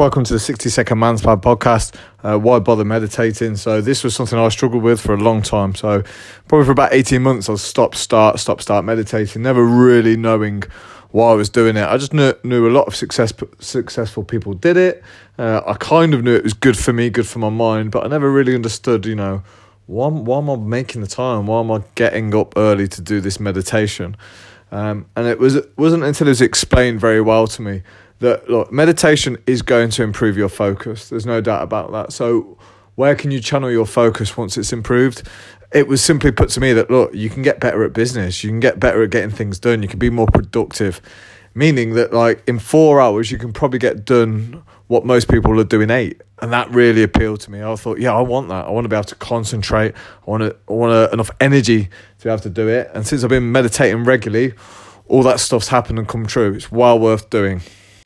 Welcome to the 60 Second Manspad podcast. Uh, why bother meditating? So, this was something I struggled with for a long time. So, probably for about 18 months, I was stop, start, stop, start meditating, never really knowing why I was doing it. I just knew, knew a lot of success, successful people did it. Uh, I kind of knew it was good for me, good for my mind, but I never really understood, you know, why, why am I making the time? Why am I getting up early to do this meditation? Um, and it was wasn't until it was explained very well to me that look, meditation is going to improve your focus. There's no doubt about that. So, where can you channel your focus once it's improved? It was simply put to me that look, you can get better at business, you can get better at getting things done, you can be more productive. Meaning that, like, in four hours, you can probably get done what most people are doing eight. And that really appealed to me. I thought, yeah, I want that. I want to be able to concentrate. I want to, I want to, enough energy to be able to do it. And since I've been meditating regularly, all that stuff's happened and come true. It's well worth doing.